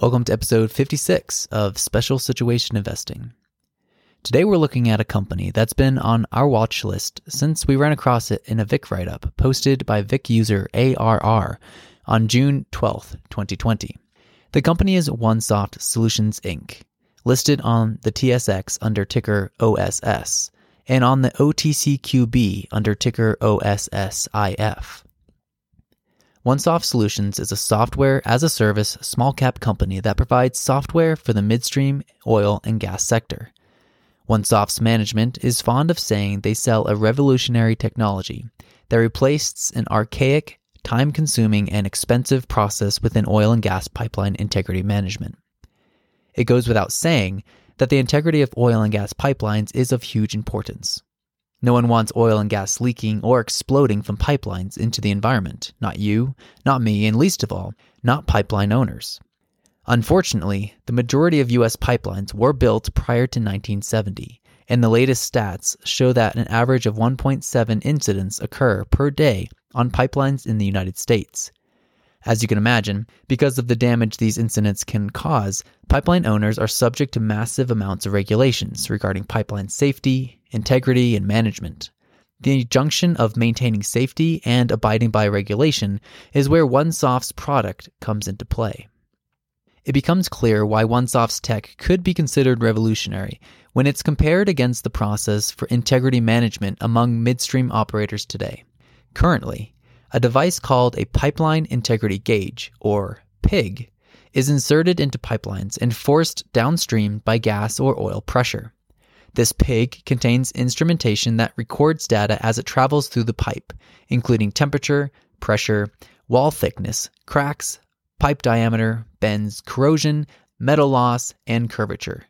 Welcome to episode 56 of Special Situation Investing. Today we're looking at a company that's been on our watch list since we ran across it in a Vic write up posted by Vic user ARR on June 12th, 2020. The company is OneSoft Solutions Inc., listed on the TSX under ticker OSS and on the OTCQB under ticker OSSIF. OneSoft Solutions is a software as a service small cap company that provides software for the midstream oil and gas sector. OneSoft's management is fond of saying they sell a revolutionary technology that replaced an archaic, time consuming, and expensive process within oil and gas pipeline integrity management. It goes without saying that the integrity of oil and gas pipelines is of huge importance. No one wants oil and gas leaking or exploding from pipelines into the environment. Not you, not me, and least of all, not pipeline owners. Unfortunately, the majority of U.S. pipelines were built prior to 1970, and the latest stats show that an average of 1.7 incidents occur per day on pipelines in the United States. As you can imagine, because of the damage these incidents can cause, pipeline owners are subject to massive amounts of regulations regarding pipeline safety, integrity, and management. The junction of maintaining safety and abiding by regulation is where OneSoft's product comes into play. It becomes clear why OneSoft's tech could be considered revolutionary when it's compared against the process for integrity management among midstream operators today. Currently, a device called a Pipeline Integrity Gauge, or PIG, is inserted into pipelines and forced downstream by gas or oil pressure. This pig contains instrumentation that records data as it travels through the pipe, including temperature, pressure, wall thickness, cracks, pipe diameter, bends, corrosion, metal loss, and curvature.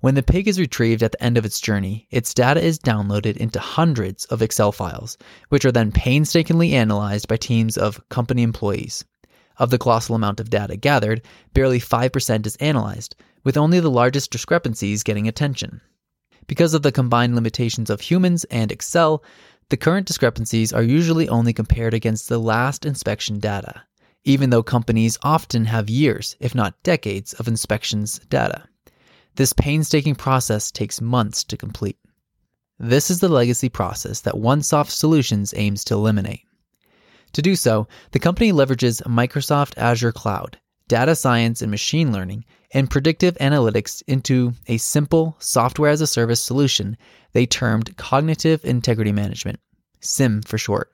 When the pig is retrieved at the end of its journey, its data is downloaded into hundreds of Excel files, which are then painstakingly analyzed by teams of company employees. Of the colossal amount of data gathered, barely 5% is analyzed, with only the largest discrepancies getting attention. Because of the combined limitations of humans and Excel, the current discrepancies are usually only compared against the last inspection data, even though companies often have years, if not decades, of inspections data. This painstaking process takes months to complete. This is the legacy process that OneSoft Solutions aims to eliminate. To do so, the company leverages Microsoft Azure Cloud, data science and machine learning, and predictive analytics into a simple software as a service solution they termed Cognitive Integrity Management, CIM for short.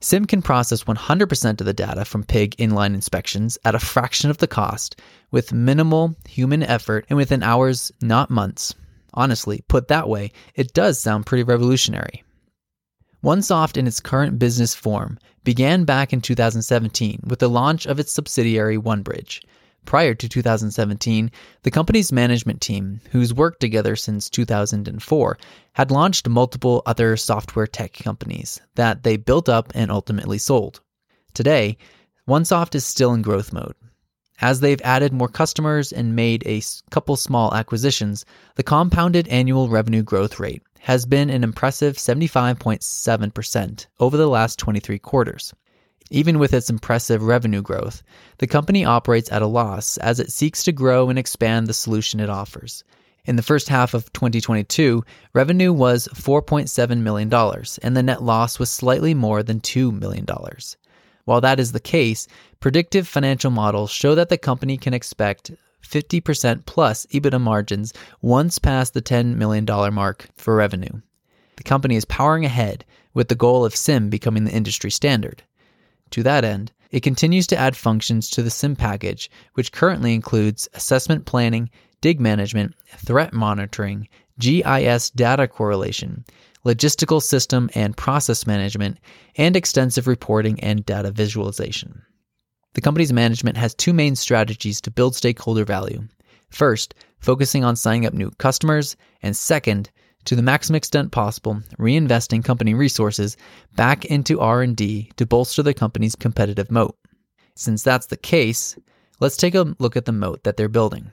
CIM can process 100% of the data from PIG inline inspections at a fraction of the cost with minimal human effort and within hours, not months. Honestly, put that way, it does sound pretty revolutionary. OneSoft, in its current business form, began back in 2017 with the launch of its subsidiary OneBridge. Prior to 2017, the company's management team, who's worked together since 2004, had launched multiple other software tech companies that they built up and ultimately sold. Today, OneSoft is still in growth mode. As they've added more customers and made a couple small acquisitions, the compounded annual revenue growth rate has been an impressive 75.7% over the last 23 quarters. Even with its impressive revenue growth, the company operates at a loss as it seeks to grow and expand the solution it offers. In the first half of 2022, revenue was $4.7 million, and the net loss was slightly more than $2 million. While that is the case, predictive financial models show that the company can expect 50% plus EBITDA margins once past the $10 million mark for revenue. The company is powering ahead with the goal of CIM becoming the industry standard. To that end, it continues to add functions to the CIM package, which currently includes assessment planning, dig management, threat monitoring, GIS data correlation, logistical system and process management, and extensive reporting and data visualization. The company's management has two main strategies to build stakeholder value. First, focusing on signing up new customers, and second, to the maximum extent possible, reinvesting company resources back into R&D to bolster the company's competitive moat. Since that's the case, let's take a look at the moat that they're building.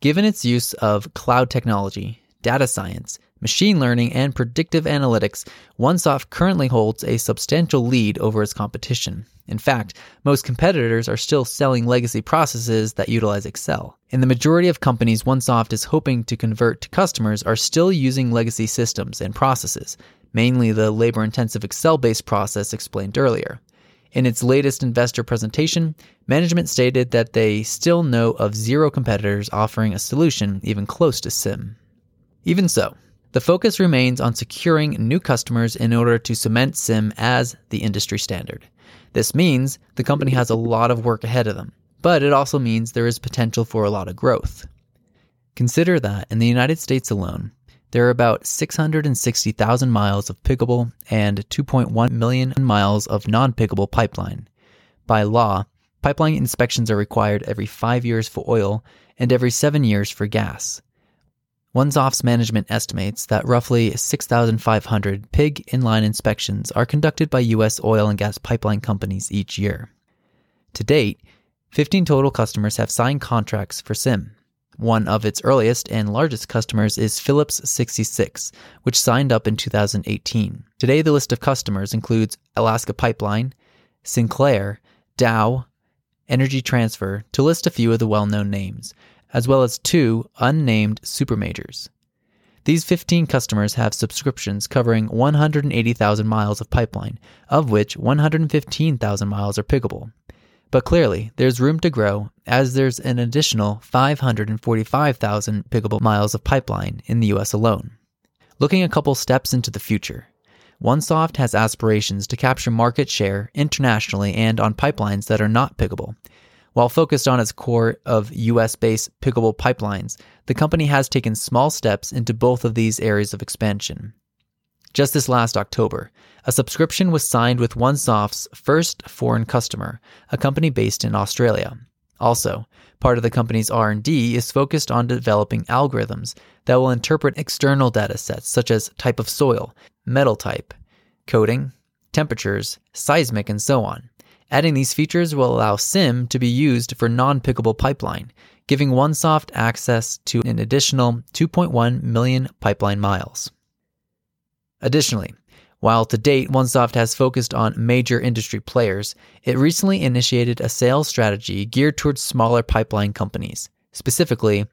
Given its use of cloud technology, data science, machine learning, and predictive analytics, OneSoft currently holds a substantial lead over its competition. In fact, most competitors are still selling legacy processes that utilize Excel. And the majority of companies OneSoft is hoping to convert to customers are still using legacy systems and processes, mainly the labor intensive Excel based process explained earlier. In its latest investor presentation, management stated that they still know of zero competitors offering a solution even close to CIM. Even so, the focus remains on securing new customers in order to cement CIM as the industry standard. This means the company has a lot of work ahead of them, but it also means there is potential for a lot of growth. Consider that in the United States alone, there are about 660,000 miles of piggable and 2.1 million miles of non piggable pipeline. By law, pipeline inspections are required every five years for oil and every seven years for gas. OneSoft's management estimates that roughly 6,500 pig inline inspections are conducted by U.S. oil and gas pipeline companies each year. To date, 15 total customers have signed contracts for CIM. One of its earliest and largest customers is Phillips 66, which signed up in 2018. Today, the list of customers includes Alyeska Pipeline, Sinclair, Dow, Energy Transfer, to list a few of the well known names, as well as two unnamed supermajors. These 15 customers have subscriptions covering 180,000 miles of pipeline, of which 115,000 miles are piggable. But clearly, there's room to grow as there's an additional 545,000 piggable miles of pipeline in the US alone. Looking a couple steps into the future, OneSoft has aspirations to capture market share internationally and on pipelines that are not piggable, while focused on its core of US based piggable pipelines, the company has taken small steps into both of these areas of expansion. Just this last October, a subscription was signed with OneSoft's first foreign customer, a company based in Australia. Also, part of the company's R&D is focused on developing algorithms that will interpret external data sets such as type of soil, metal type, coating, temperatures, seismic, and so on. Adding these features will allow CIM to be used for non piggable pipeline, giving OneSoft access to an additional 2.1 million pipeline miles. Additionally, while to date OneSoft has focused on major industry players, it recently initiated a sales strategy geared towards smaller pipeline companies, specifically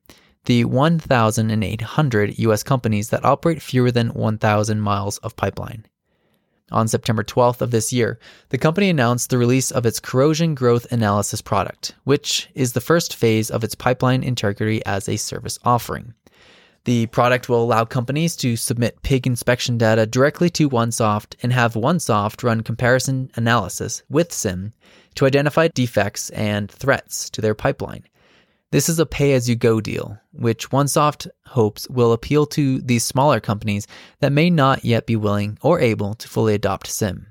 the 1,800 US companies that operate fewer than 1,000 miles of pipeline. On September 12th of this year, the company announced the release of its corrosion growth analysis product, which is the first phase of its pipeline integrity as a service offering. The product will allow companies to submit pig inspection data directly to OneSoft and have OneSoft run comparison analysis with CIM to identify defects and threats to their pipeline. This is a pay as you go deal, which OneSoft hopes will appeal to these smaller companies that may not yet be willing or able to fully adopt CIM.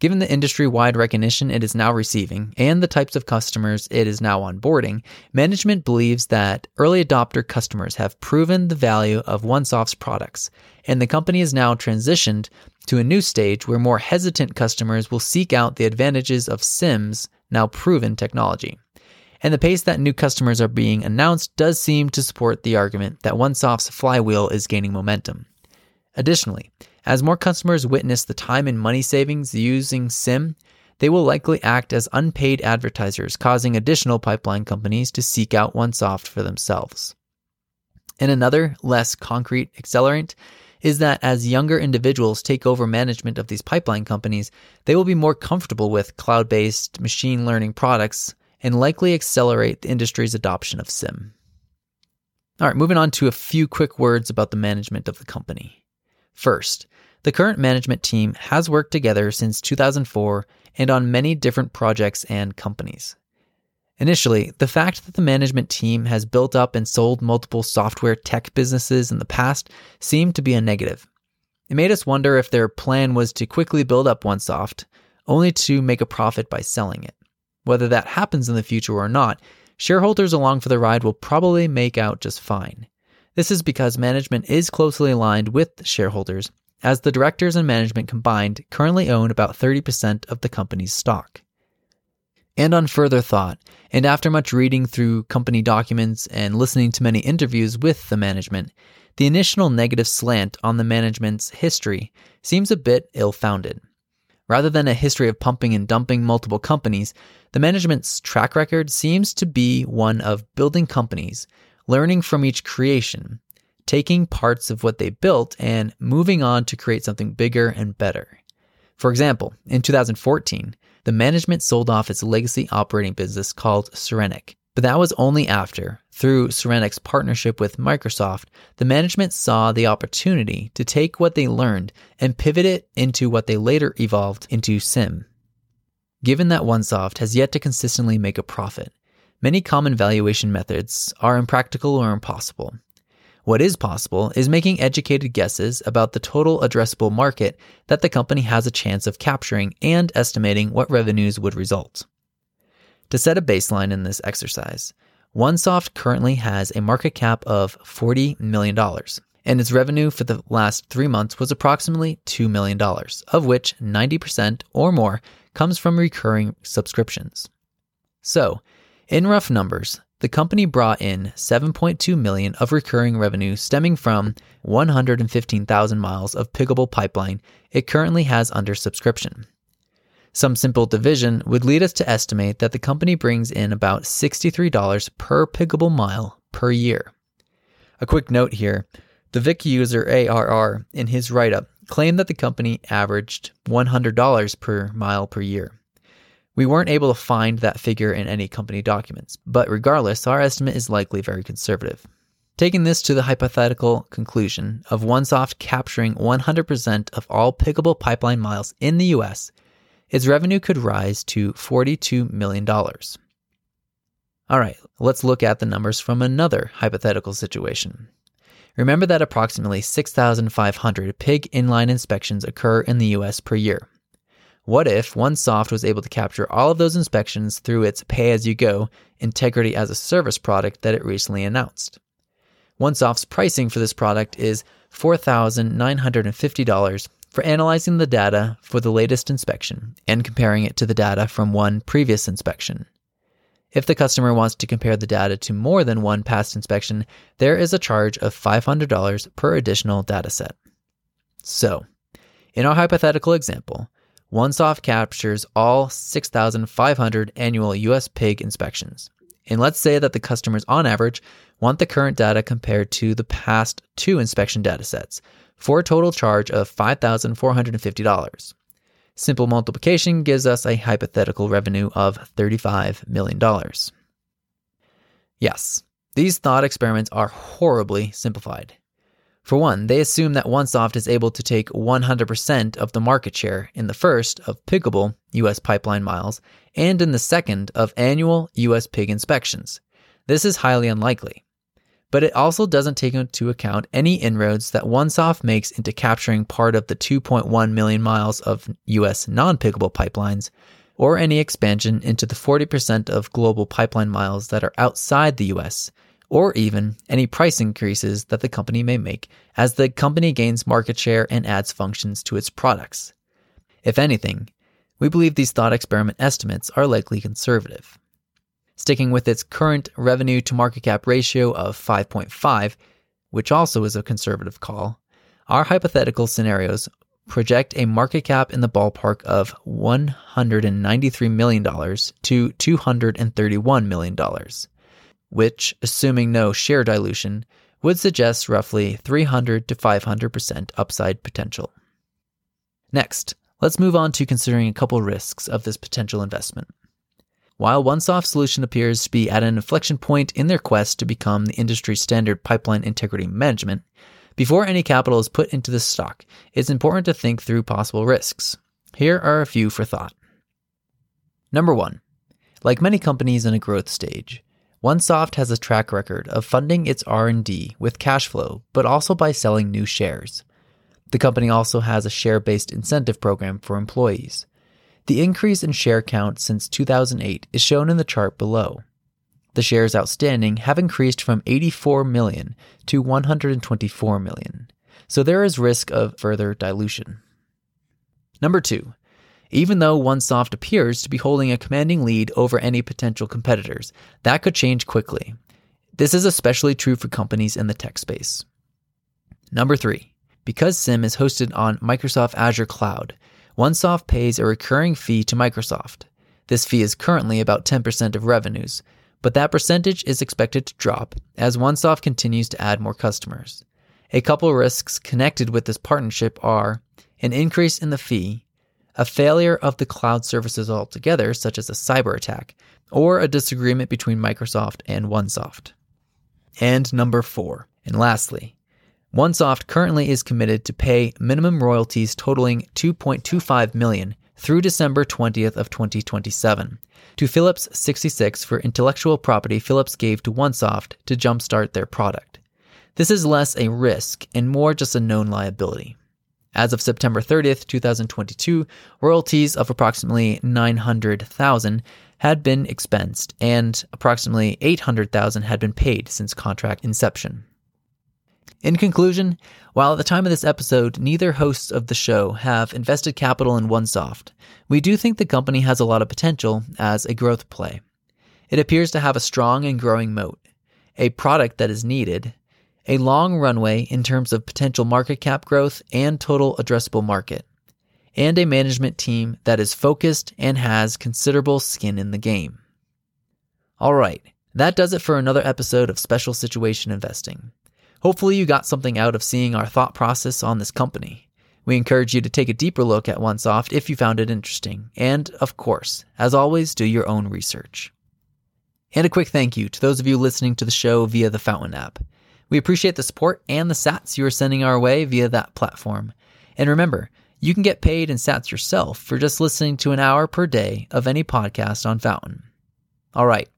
Given the industry wide recognition it is now receiving and the types of customers it is now onboarding, management believes that early adopter customers have proven the value of OneSoft's products, and the company is now transitioned to a new stage where more hesitant customers will seek out the advantages of CIM's now proven technology and the pace that new customers are being announced does seem to support the argument that OneSoft's flywheel is gaining momentum. Additionally, as more customers witness the time and money savings using CIM, they will likely act as unpaid advertisers, causing additional pipeline companies to seek out OneSoft for themselves. And another, less concrete accelerant is that as younger individuals take over management of these pipeline companies, they will be more comfortable with cloud based machine learning products and likely accelerate the industry's adoption of CIM. All right, moving on to a few quick words about the management of the company. First, the current management team has worked together since 2004 and on many different projects and companies. Initially, the fact that the management team has built up and sold multiple software tech businesses in the past seemed to be a negative. It made us wonder if their plan was to quickly build up OneSoft, only to make a profit by selling it. Whether that happens in the future or not, shareholders along for the ride will probably make out just fine. This is because management is closely aligned with shareholders, as the directors and management combined currently own about 30% of the company's stock. And on further thought, and after much reading through company documents and listening to many interviews with the management, the initial negative slant on the management's history seems a bit ill founded. Rather than a history of pumping and dumping multiple companies, the management's track record seems to be one of building companies, learning from each creation, taking parts of what they built and moving on to create something bigger and better. For example, in 2014, the management sold off its legacy operating business called Serenic. But that was only after, through Serenic's partnership with Microsoft, the management saw the opportunity to take what they learned and pivot it into what they later evolved into CIM. Given that OneSoft has yet to consistently make a profit, many common valuation methods are impractical or impossible. What is possible is making educated guesses about the total addressable market that the company has a chance of capturing and estimating what revenues would result. To set a baseline in this exercise, OneSoft currently has a market cap of $40 million, and its revenue for the last three months was approximately $2 million, of which 90% or more comes from recurring subscriptions. So, in rough numbers, the company brought in 7.2 million of recurring revenue stemming from 115,000 miles of piggable pipeline it currently has under subscription. Some simple division would lead us to estimate that the company brings in about $63 per piggable mile per year. A quick note here the Vic user ARR in his write up claimed that the company averaged $100 per mile per year. We weren't able to find that figure in any company documents, but regardless, our estimate is likely very conservative. Taking this to the hypothetical conclusion of OneSoft capturing 100% of all piggable pipeline miles in the US, its revenue could rise to $42 million. All right, let's look at the numbers from another hypothetical situation. Remember that approximately 6,500 pig inline inspections occur in the US per year. What if OneSoft was able to capture all of those inspections through its pay as you go integrity as a service product that it recently announced? OneSoft's pricing for this product is $4,950 for analyzing the data for the latest inspection and comparing it to the data from one previous inspection. If the customer wants to compare the data to more than one past inspection, there is a charge of $500 per additional dataset. So, in our hypothetical example, OneSoft captures all 6,500 annual US pig inspections. And let's say that the customers on average want the current data compared to the past two inspection datasets for a total charge of $5,450. Simple multiplication gives us a hypothetical revenue of $35 million. Yes, these thought experiments are horribly simplified. For one, they assume that OneSoft is able to take 100% of the market share in the first of piggable US pipeline miles and in the second of annual US pig inspections. This is highly unlikely. But it also doesn't take into account any inroads that OneSoft makes into capturing part of the 2.1 million miles of US non piggable pipelines or any expansion into the 40% of global pipeline miles that are outside the US or even any price increases that the company may make as the company gains market share and adds functions to its products. If anything, we believe these thought experiment estimates are likely conservative. Sticking with its current revenue to market cap ratio of 5.5, which also is a conservative call, our hypothetical scenarios project a market cap in the ballpark of $193 million to $231 million which, assuming no share dilution, would suggest roughly 300 to 500% upside potential. Next, let's move on to considering a couple risks of this potential investment. While OneSoft's solution appears to be at an inflection point in their quest to become the industry standard pipeline integrity management, before any capital is put into the stock, it's important to think through possible risks. Here are a few for thought. Number one, like many companies in a growth stage, OneSoft has a track record of funding its R&D with cash flow, but also by selling new shares. The company also has a share-based incentive program for employees. The increase in share count since 2008 is shown in the chart below. The shares outstanding have increased from 84 million to 124 million, so there is risk of further dilution. Number 2. Even though OneSoft appears to be holding a commanding lead over any potential competitors, that could change quickly. This is especially true for companies in the tech space. Number three, because CIM is hosted on Microsoft Azure Cloud, OneSoft pays a recurring fee to Microsoft. This fee is currently about 10% of revenues, but that percentage is expected to drop as OneSoft continues to add more customers. A couple risks connected with this partnership are an increase in the fee, a failure of the cloud services altogether, such as a cyber attack, or a disagreement between Microsoft and OneSoft. And number four, and lastly, OneSoft currently is committed to pay minimum royalties totaling 2.25 million through December 20th of 2027 to Phillips 66 for intellectual property Phillips gave to OneSoft to jumpstart their product. This is less a risk and more just a known liability. As of September 30th, 2022, royalties of approximately 900,000 had been expensed and approximately 800,000 had been paid since contract inception. In conclusion, while at the time of this episode, neither hosts of the show have invested capital in OneSoft, we do think the company has a lot of potential as a growth play. It appears to have a strong and growing moat, a product that is needed, a long runway in terms of potential market cap growth and total addressable market, and a management team that is focused and has considerable skin in the game. All right, that does it for another episode of Special Situation Investing. Hopefully, you got something out of seeing our thought process on this company. We encourage you to take a deeper look at OneSoft if you found it interesting. And, of course, as always, do your own research. And a quick thank you to those of you listening to the show via the Fountain app. We appreciate the support and the sats you are sending our way via that platform. And remember, you can get paid in sats yourself for just listening to an hour per day of any podcast on Fountain. All right.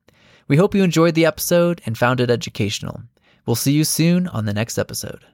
We hope you enjoyed the episode and found it educational. We'll see you soon on the next episode.